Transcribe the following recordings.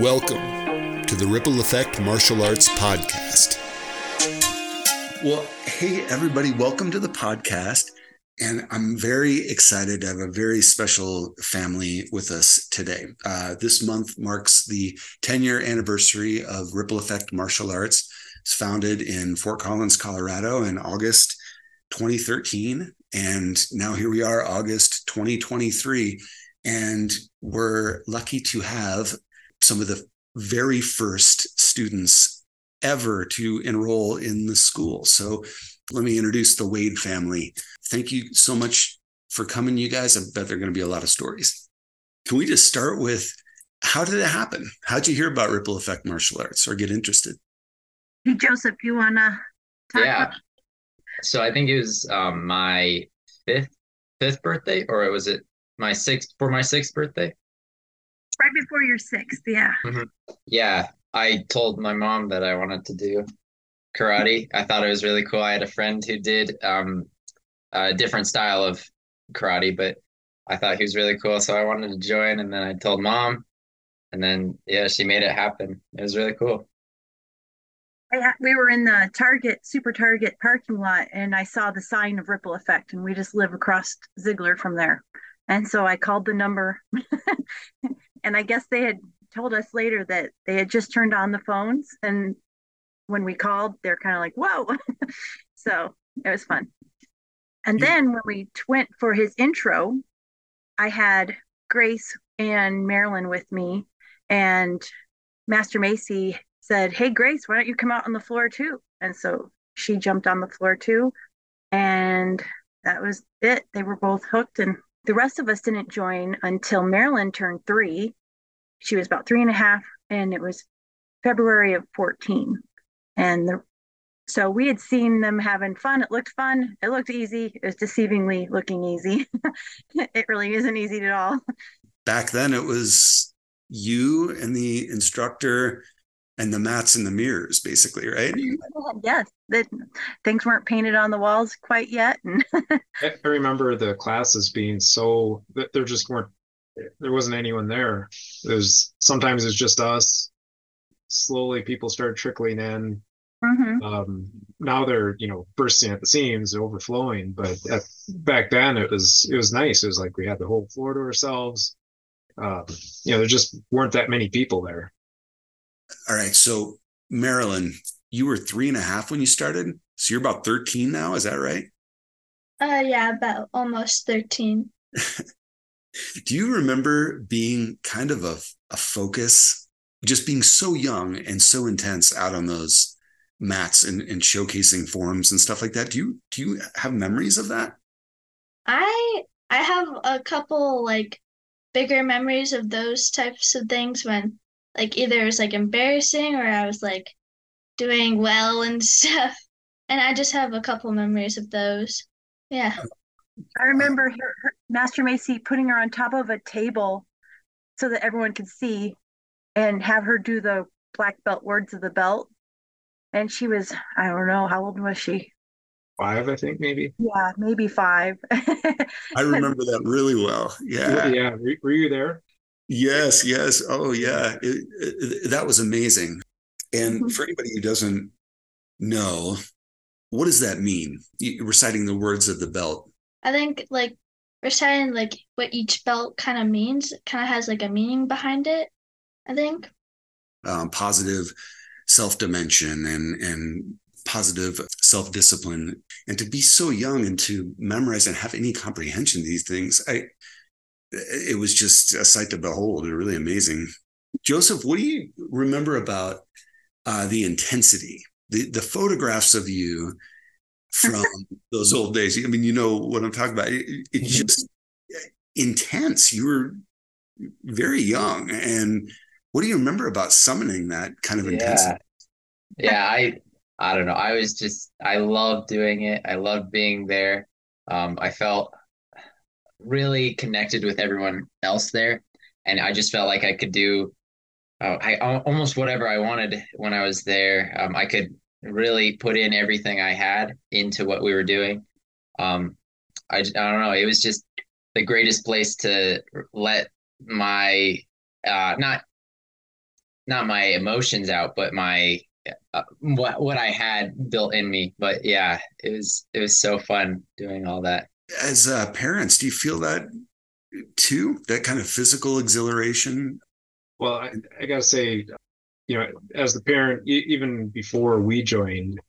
Welcome to the Ripple Effect Martial Arts Podcast. Well, hey, everybody, welcome to the podcast. And I'm very excited to have a very special family with us today. Uh, this month marks the 10 year anniversary of Ripple Effect Martial Arts. It's founded in Fort Collins, Colorado in August 2013. And now here we are, August 2023. And we're lucky to have some of the very first students ever to enroll in the school. So let me introduce the Wade family. Thank you so much for coming, you guys. I bet there are going to be a lot of stories. Can we just start with how did it happen? How'd you hear about Ripple Effect Martial Arts or get interested? Hey, Joseph, you want to talk yeah. about So I think it was um, my fifth fifth birthday, or was it my sixth for my sixth birthday? Right before your sixth? Yeah. Yeah, I told my mom that I wanted to do karate. I thought it was really cool. I had a friend who did um, a different style of karate, but I thought he was really cool, so I wanted to join. And then I told mom, and then yeah, she made it happen. It was really cool. I, we were in the Target, Super Target parking lot, and I saw the sign of Ripple Effect, and we just live across Ziegler from there. And so I called the number, and I guess they had told us later that they had just turned on the phones. And when we called, they're kind of like, whoa. so it was fun. And You- then when we went for his intro, I had Grace and Marilyn with me, and Master Macy said, Hey, Grace, why don't you come out on the floor too? And so she jumped on the floor too. And that was it. They were both hooked. And the rest of us didn't join until Marilyn turned three. She was about three and a half, and it was February of 14. And the, so we had seen them having fun. It looked fun. It looked easy. It was deceivingly looking easy. it really isn't easy at all. Back then, it was you and the instructor and the mats and the mirrors, basically, right? yes, that things weren't painted on the walls quite yet. I I remember the classes being so that there just weren't there wasn't anyone there. There's sometimes it's just us. Slowly people started trickling in. Mhm. Um, now they're, you know, bursting at the seams, overflowing. But at, back then it was it was nice. It was like we had the whole floor to ourselves. Um, you know, there just weren't that many people there. All right. So, Marilyn, you were three and a half when you started. So you're about 13 now. Is that right? Uh, yeah, about almost 13. Do you remember being kind of a, a focus, just being so young and so intense out on those mats and, and showcasing forms and stuff like that? Do you do you have memories of that? I I have a couple like bigger memories of those types of things when like either it was like embarrassing or I was like doing well and stuff. And I just have a couple memories of those. Yeah. I remember her, her, Master Macy putting her on top of a table so that everyone could see and have her do the black belt words of the belt. And she was, I don't know, how old was she? Five, I think, maybe. Yeah, maybe five. I remember that really well. Yeah. Yeah. Were, were you there? Yes, yes. Oh, yeah. It- it- that was amazing. And Mhm. for anybody who doesn't know, what does that mean? Reciting the words of the belt. I think like reciting like what each belt kind of means kind of has like a meaning behind it. I think. um, positive self-dimension and and positive self-discipline and to be so young and to memorize and have any comprehension of these things i it was just a sight to behold really amazing joseph what do you remember about uh, the intensity the the photographs of you from those old days i mean you know what i'm talking about it, it's Mhm. just intense you were very young and what do you remember about summoning that kind of intensity? Yeah. Yeah, I I don't know. I was just I love doing it. I love being there. Um, I felt really connected with everyone else there, and I just felt like I could do uh, I almost whatever I wanted when I was there. Um, I could really put in everything I had into what we were doing. Um, I, I don't know. It was just the greatest place to let my uh, not not my emotions out, but my uh, what what I had built in me. But yeah, it was it was so fun doing all that. As uh, parents, do you feel that too? That kind of physical exhilaration? Well, I, I gotta say, you know, as the parent, even before we joined,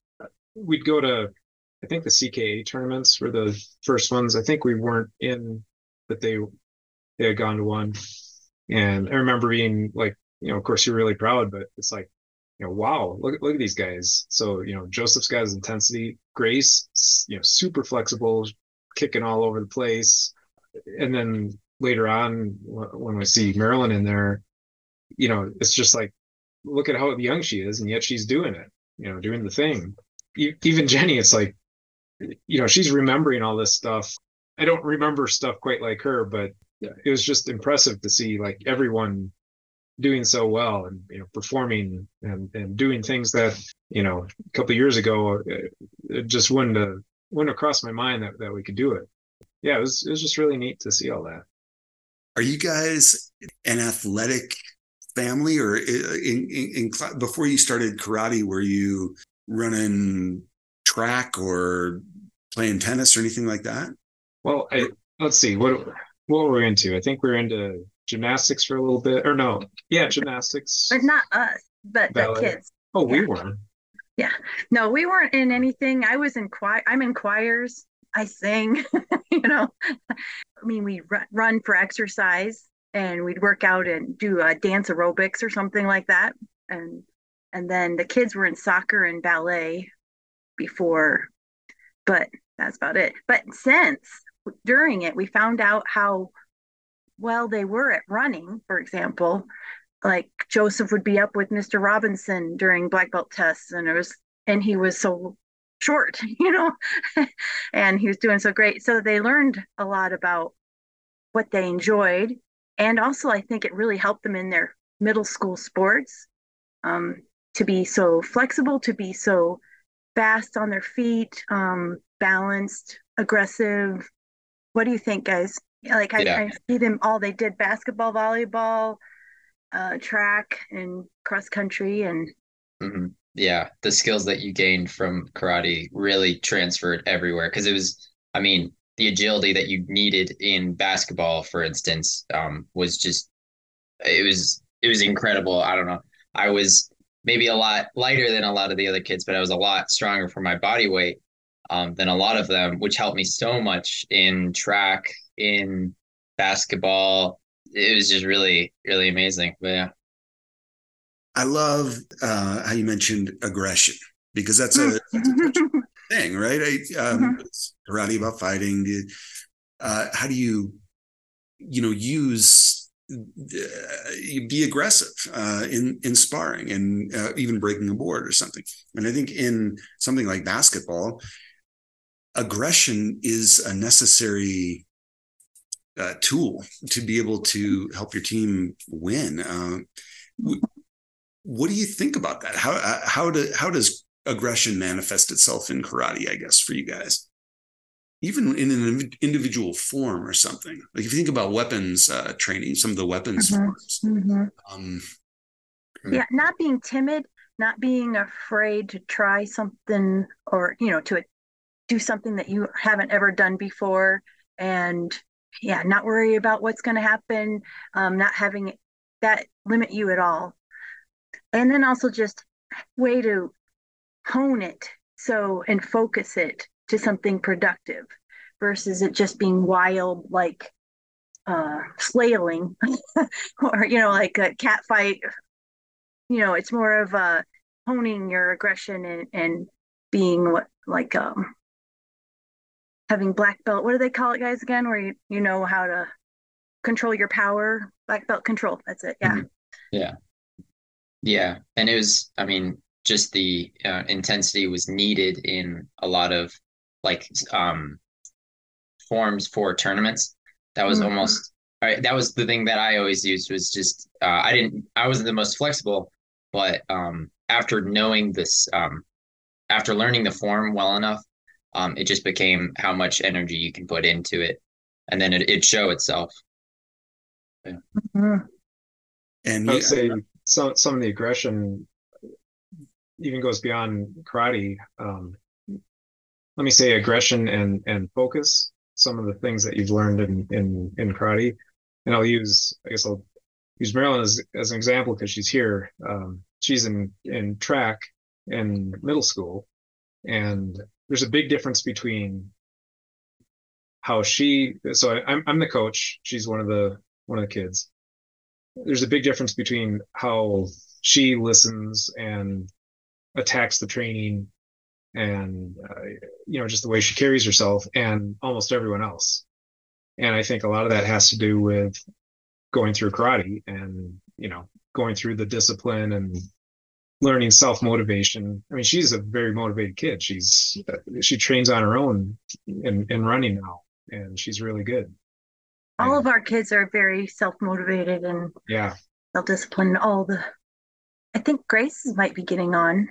we'd go to, I think the CKA tournaments were the first ones. I think we weren't in, but they they had gone to one, and I remember being like, you know, of course you're really proud, but it's like, you know, wow, look look at these guys. So you know, Joseph's got his intensity, Grace, you know, super flexible, kicking all over the place, and then later on when we see Marilyn in there, you know, it's just like look at how young she is, and yet she's doing it, you know, doing the thing. Even Jenny, it's like, you know, she's remembering all this stuff. I don't remember stuff quite like her, but it was just impressive to see like everyone doing so well and you know performing and, and doing things that you know a couple years ago uh, it just wouldn't have wouldn't have crossed my mind that, that we could do it. Yeah it was it was just really neat to see all that. Are you guys an athletic family or uh, in, in, in before you started karate were you running track or playing tennis or anything like that? Well I, let's see what what were we into? I think we are into gymnastics for a little bit or no yeah gymnastics. But not us but the kids. Oh we were yeah. No we weren't in anything. I was in choir i'm in choirs. I sing you know. I mean we run for exercise and we'd work out and do a dance aerobics or something like that. And and then the kids were in soccer and ballet before but that's about it. But since during it we found out how well they were at running for example like joseph would be up with mr robinson during black belt tests and it was and he was so short you know? And he was doing so great. So they learned a lot about what they enjoyed and also i think it really helped them in their middle school sports um, to be so flexible to be so fast on their feet um, balanced aggressive. What do you think guys? Like I, yeah. I see them all they did basketball volleyball uh, track and cross country and mm-hmm. yeah the skills that you gained from karate really transferred everywhere because it was i mean the agility that you needed in basketball, for instance, um, was just it was it was incredible. I don't know. I was maybe a lot lighter than a lot of the other kids, but I was a lot stronger for my body weight um, than a lot of them, which helped me so much in track, in basketball. It was just really, really amazing. But yeah. I love uh, how you mentioned aggression because that's a, that's a thing, right? I, um, mm-hmm. karate about fighting. Uh, how do you, you know, use uh, be aggressive uh, in in sparring and uh, even breaking a board or something? And I think in something like basketball, aggression is a necessary uh, tool to be able to help your team win. Uh, what do you think about that? How uh, how do how does aggression manifest itself in karate, I guess, for you guys? Even in an individual form or something. Like if you think about weapons uh, training, some of the weapons mm-hmm. forms. Mm-hmm. Um, yeah, not being timid, not being afraid to try something or, you know, to do something that you haven't ever done before. And yeah, not worry about what's going to happen, um, not having that limit you at all. And then also just way to hone it so and focus it to something productive versus it just being wild like uh flailing or you know like a cat fight you know it's more of a honing your aggression and, and being what like um having black belt what do they call it guys again where you, you know how to control your power black belt control that's it yeah mm-hmm. yeah yeah and it was i mean just the uh, intensity was needed in a lot of like um forms for tournaments that was mm-hmm. almost that was the thing that i always used was just uh, i didn't i wasn't the most flexible but um after knowing this um after learning the form well enough um it just became how much energy you can put into it and then it, it show itself yeah. mm-hmm. and i would say some some of the aggression even goes beyond karate. Um, let me say aggression and and focus. Some of the things that you've learned in in in karate, and I'll use I guess I'll use Marilyn as as an example because she's here. Um, she's in in track in middle school, and there's a big difference between how she. So I, I'm I'm the coach. She's one of the one of the kids. There's a big difference between how she listens and attacks the training and uh, you know just the way she carries herself and almost everyone else and i think a lot of that has to do with going through karate and you know going through the discipline and learning self motivation i mean she's a very motivated kid she's she trains on her own in in running now and she's really good all and, of our kids are very self motivated and yeah self disciplined all the i think grace might be getting on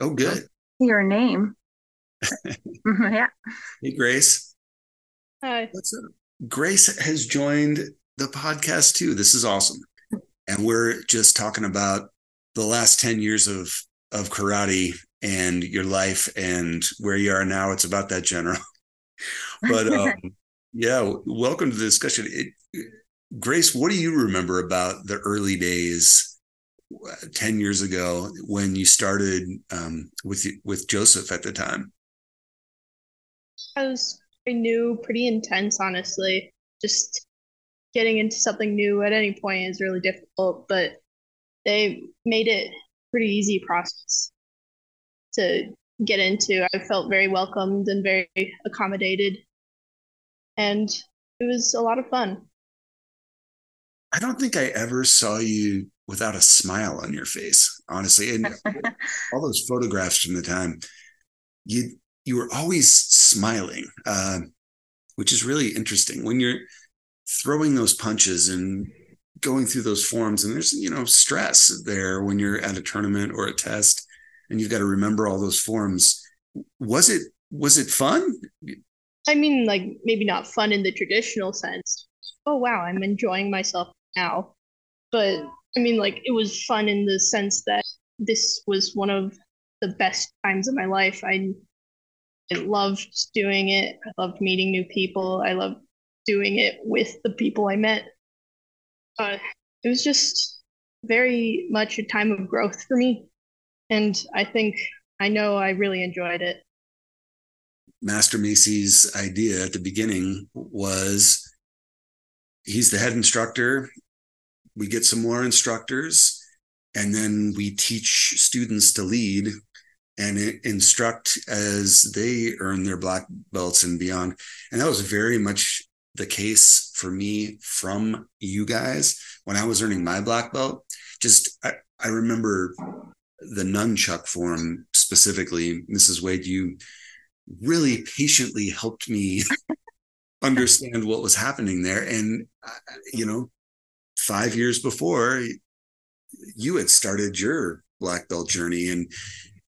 Oh, good. Your name. Mm-hmm, yeah. Hey, Grace. Hi. Grace has joined the podcast too. This is awesome. And we're just talking about the last 10 years of of karate and your life and where you are now. It's about that general. but um, yeah, welcome to the discussion. It, Grace, what do you remember about the early days 10 years ago when you started um, with with Joseph at the time? I was pretty new, pretty intense, honestly. Just getting into something new at any point is really difficult, but they made it pretty easy process to get into. I felt very welcomed and very accommodated, and it was a lot of fun. I don't think I ever saw you without a smile on your face, honestly. And all those photographs from the time, you you were always smiling, uh, which is really interesting. When you're throwing those punches and going through those forms, and there's you know stress there when you're at a tournament or a test, and you've got to remember all those forms. Was it was it fun? I mean, like maybe not fun in the traditional sense. Oh wow, I'm enjoying myself now. But I mean, like it was fun in the sense that this was one of the best times of my life. I, I loved doing it. I loved meeting new people. I loved doing it with the people I met. Uh, it was just very much a time of growth for me. And I think I know I really enjoyed it. Master Macy's idea at the beginning was he's the head instructor we get some more instructors and then we teach students to lead and instruct as they earn their black belts and beyond and that was very much the case for me from you guys when i was earning my black belt. Just i, I remember the nunchuck form specifically. Mrs wade you really patiently helped me understand what was happening there. And uh, you know five years before you had started your black belt journey. And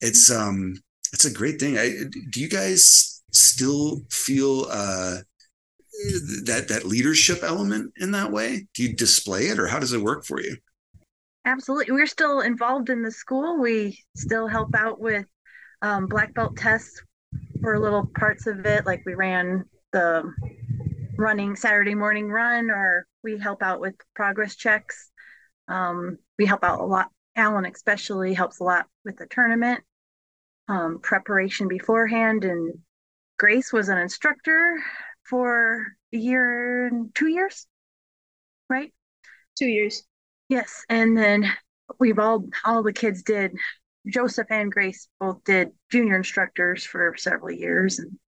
it's um it's a great thing. I, do you guys still feel uh that that leadership element in that way do you display it or how does it work for you absolutely we're still involved in the school we still help out with um, black belt tests for little parts of it like we ran the running Saturday morning run, or we help out with progress checks. Um, we help out a lot. Alan especially helps a lot with the tournament um, preparation beforehand. And Grace was an instructor for a year and two years, right? Two years. Yes, and then we've all all the kids did. Joseph and Grace both did junior instructors for several years, and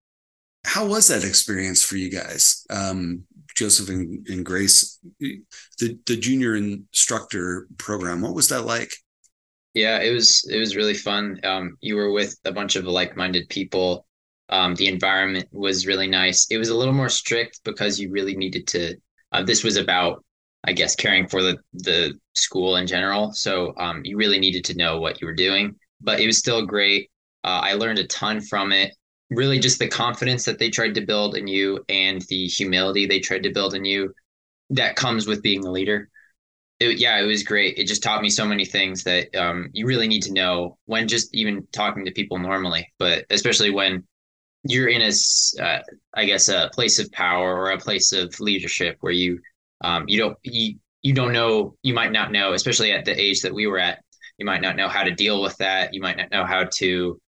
how was that experience for you guys um, joseph and, and, grace the, the junior instructor program what was that like yeah it was it was really fun um, you were with a bunch of like-minded people um, the environment was really nice. It was a little more strict because you really needed to uh, this was about i guess caring for the the school in general. So um, you really needed to know what you were doing but it was still great. Uh, i learned a ton from it. Really just the confidence that they tried to build in you and the humility they tried to build in you that comes with being a leader. It, yeah, it was great. It just taught me so many things that um, you really need to know when just even talking to people normally, but especially when you're in a, uh, I guess, a place of power or a place of leadership where you, um, you don't, you, you don't know, you might not know, especially at the age that we were at, you might not know how to deal with that. You might not know how to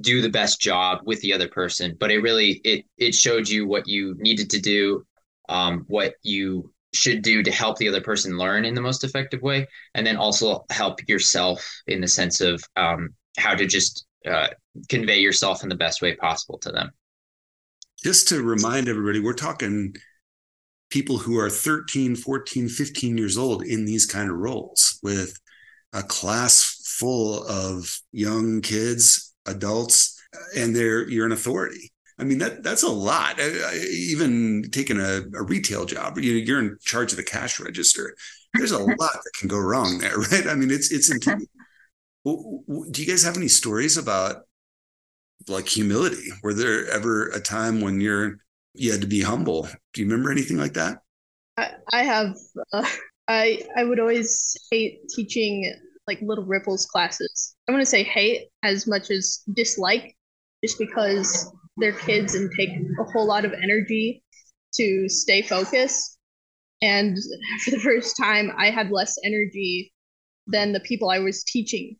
do the best job with the other person, but it really, it, it showed you what you needed to do, um, what you should do to help the other person learn in the most effective way and then also help yourself in the sense of um, how to just uh, convey yourself in the best way possible to them just to remind everybody we're talking people who are 13 14 15 years old in these kind of roles with a class full of young kids adults and they're you're an authority I mean that that's a lot. Even taking a, a retail job, you, you're in charge of the cash register. There's a lot that can go wrong there, right? I mean, it's it's intimidating. Do you guys have any stories about like humility? Were there ever a time when you're you had to be humble? Do you remember anything like that? I, I have. Uh, I I would always hate teaching like little ripples classes. I want to say hate as much as dislike, just because their kids and take a whole lot of energy to stay focused. And for the first time, I had less energy than the people I was teaching,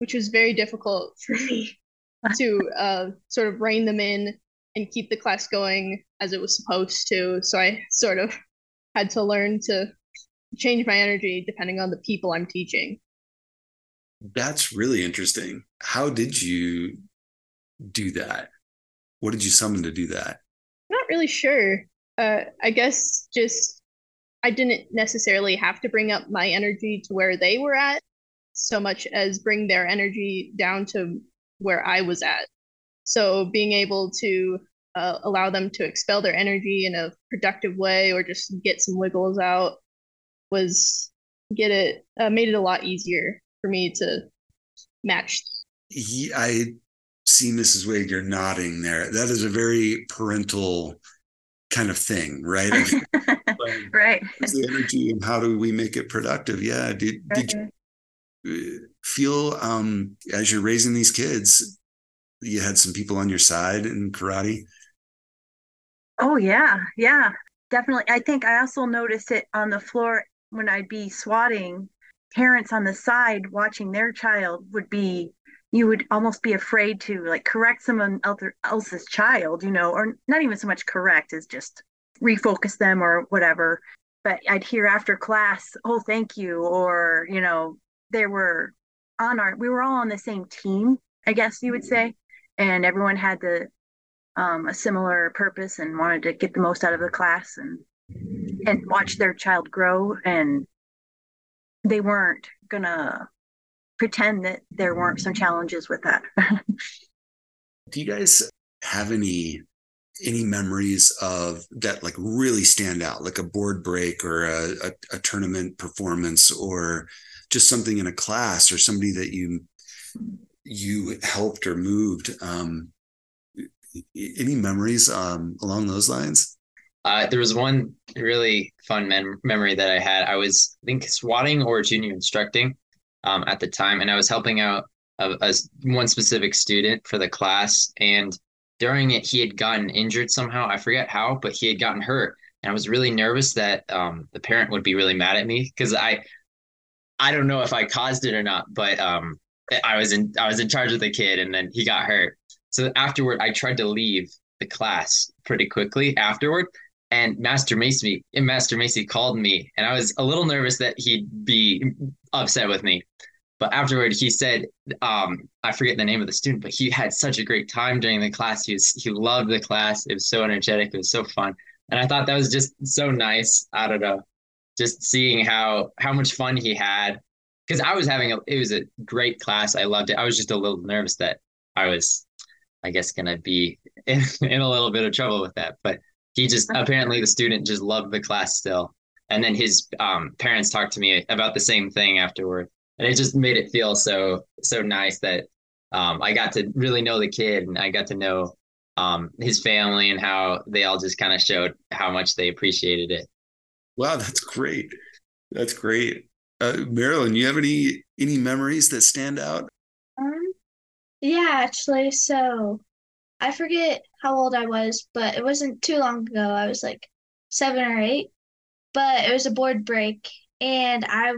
which was very difficult for me to uh, sort of rein them in and keep the class going as it was supposed to. So I sort of had to learn to change my energy depending on the people I'm teaching. That's really interesting. How did you do that? What did you summon to do that? Not really sure. Uh, I guess just I didn't necessarily have to bring up my energy to where they were at so much as bring their energy down to where I was at. So being able to uh, allow them to expel their energy in a productive way or just get some wiggles out was get it uh, made it a lot easier for me to match. He, I see Mrs. Wade, you're nodding there. That is a very parental kind of thing, right? right. the energy and how do we make it productive? Yeah. Did, did you feel um, as you're raising these kids, you had some people on your side in karate? Oh, yeah. Yeah, definitely. I think I also noticed it on the floor when I'd be swatting. Parents on the side watching their child would be you would almost be afraid to like correct someone else's child, you know, or not even so much correct as just refocus them or whatever. But I'd hear after class, oh, thank you. Or, you know, there were on our, we were all on the same team, I guess you would say. And everyone had the, um, a similar purpose and wanted to get the most out of the class and, and watch their child grow. And they weren't gonna pretend that there weren't some challenges with that. Do you guys have any any memories of that like really stand out, like a board break or a, a, a tournament performance or just something in a class or somebody that you you helped or moved? Um, any memories um, along those lines? Uh, there was one really fun mem- memory that I had. I was, I think, swatting or junior instructing, um, at the time, and I was helping out a, a, one specific student for the class. And during it, he had gotten injured somehow. I forget how, but he had gotten hurt, and I was really nervous that um, the parent would be really mad at me because I, I don't know if I caused it or not, but um, I was in I was in charge of the kid, and then he got hurt. So afterward, I tried to leave the class pretty quickly afterward and Master Macy, Master Macy called me, and I was a little nervous that he'd be upset with me. But afterward, he said, um, I forget the name of the student, but he had such a great time during the class. He was, he loved the class. It was so energetic. It was so fun, and I thought that was just so nice. I don't know, just seeing how how much fun he had, because I was having a it was a great class. I loved it. I was just a little nervous that I was, I guess, gonna be in, in a little bit of trouble with that, but he just apparently the student just loved the class still. And then his um, parents talked to me about the same thing afterward. And it just made it feel so so nice that um, i got to really know the kid and i got to know um, his family and how they all just kind of showed how much they appreciated it wow that's great that's great Uh, Marilyn, you have any any memories that stand out? Um, yeah, actually. So I forget how old I was, but it wasn't too long ago. I was like seven or eight, but it was a board break, and I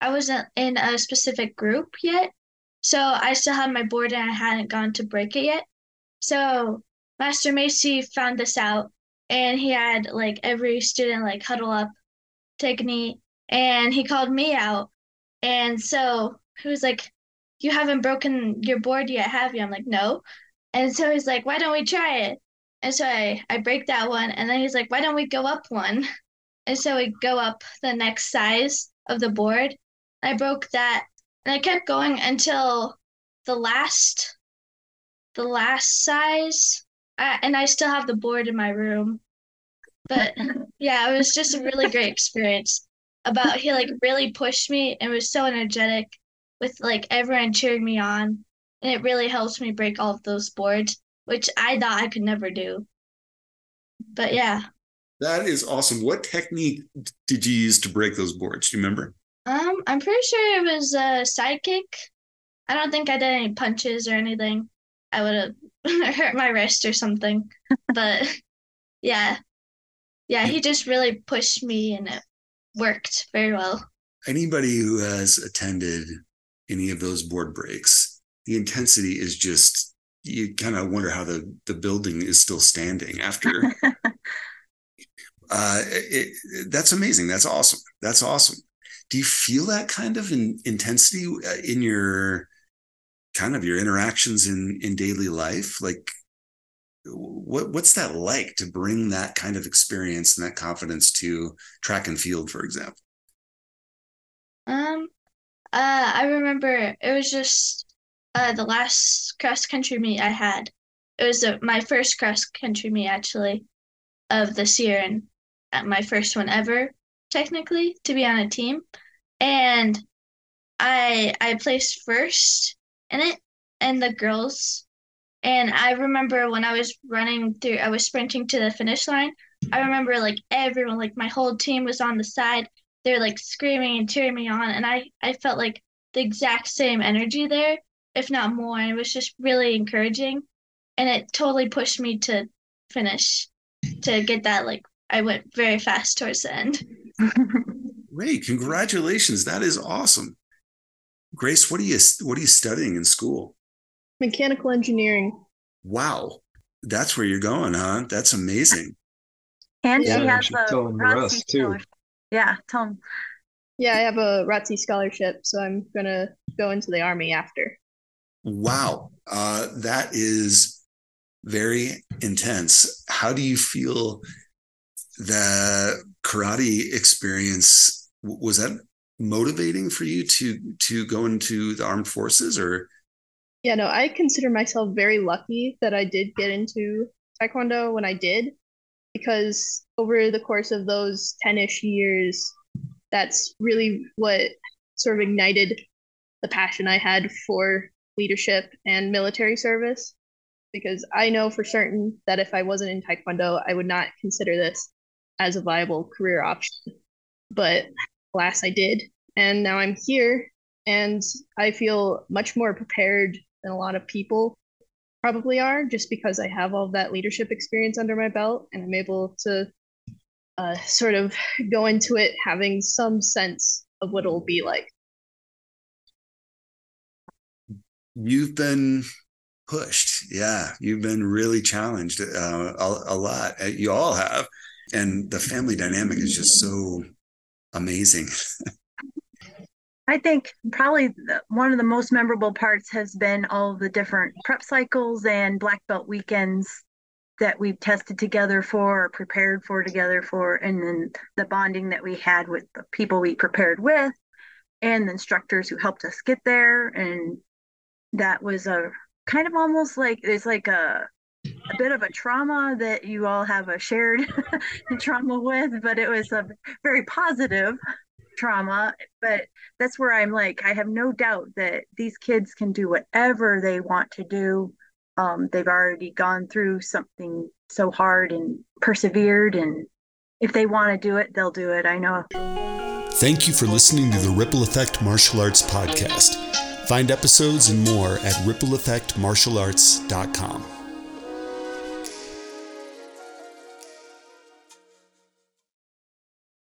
I wasn't in a specific group yet, so I still had my board and I hadn't gone to break it yet. So Master Macy found this out, and he had like every student like huddle up, a and he called me out, and so he was like, "You haven't broken your board yet, have you?" I'm like, "No." And so he's like, why don't we try it? And so I, I break that one. And then he's like, why don't we go up one? And so we go up the next size of the board. I broke that. And I kept going until the last, the last size. I, and I still have the board in my room. But yeah, it was just a really great experience. About he like really pushed me and was so energetic with like everyone cheering me on and it really helps me break all of those boards, which I thought I could never do. But yeah. That is awesome. What technique did you use to break those boards? Do you remember? Um, I'm pretty sure it was a side kick. I don't think I did any punches or anything. I would have hurt my wrist or something. but yeah. Yeah, he just really pushed me and it worked very well. Anybody who has attended any of those board breaks the intensity is just you kind of wonder how the the building is still standing after uh it, that's amazing. That's awesome. That's awesome. Do you feel that kind of in, intensity uh, in your kind of your interactions in in daily life? Like what what's that like to bring that kind of experience and that confidence to track and field for example um uh i remember it was just uh, the last cross country meet I had. It was my first cross country meet actually of this year and uh, my first one ever technically to be on a team. And I I placed first in it and the girls. And I remember when I was running through I was sprinting to the finish line. I remember like everyone like my whole team was on the side. They're like screaming and cheering me on and I I felt like the exact same energy there if not more. And it was just really encouraging. And it totally pushed me to finish, to get that. Like, I went very fast towards the end. Great. Congratulations. That is awesome. Grace, what are you what are you studying in school? Mechanical engineering. Wow. That's where you're going, huh? That's amazing. And yeah, she has a ROTC too. Yeah, tell them. Yeah, I have a ROTC scholarship, so I'm gonna go into the army after. Wow, uh, that is very intense. How do you feel the karate experience was that motivating for you to to go into the armed forces or yeah no i consider myself very lucky that i did get into taekwondo when i did because over the course of those 10ish years that's really what sort of ignited the passion i had for leadership and military service because I know for certain that if I wasn't in Taekwondo, I would not consider this as a viable career option. But alas, I did. And now I'm here and I feel much more prepared than a lot of people probably are just because I have all that leadership experience under my belt and I'm able to uh, sort of go into it having some sense of what it'll be like. you've been pushed. Yeah, you've been really challenged uh, a, a, lot. Uh, you all have, and the family dynamic is just so amazing. I think probably the, one of the most memorable parts has been all the different prep cycles and black belt weekends that we've tested together for, or prepared for together for, and then the bonding that we had with the people we prepared with and the instructors who helped us get there and that was a kind of almost like it's like a a bit of a trauma that you all have a shared trauma with, but it was a very positive trauma. But that's where I'm like, I have no doubt that these kids can do whatever they want to do. Um, they've already gone through something so hard and persevered, and if they want to do it, they'll do it. I know. Thank you for listening to the Ripple Effect Martial Arts Podcast. Find episodes and more at rippleeffectmartialarts.com.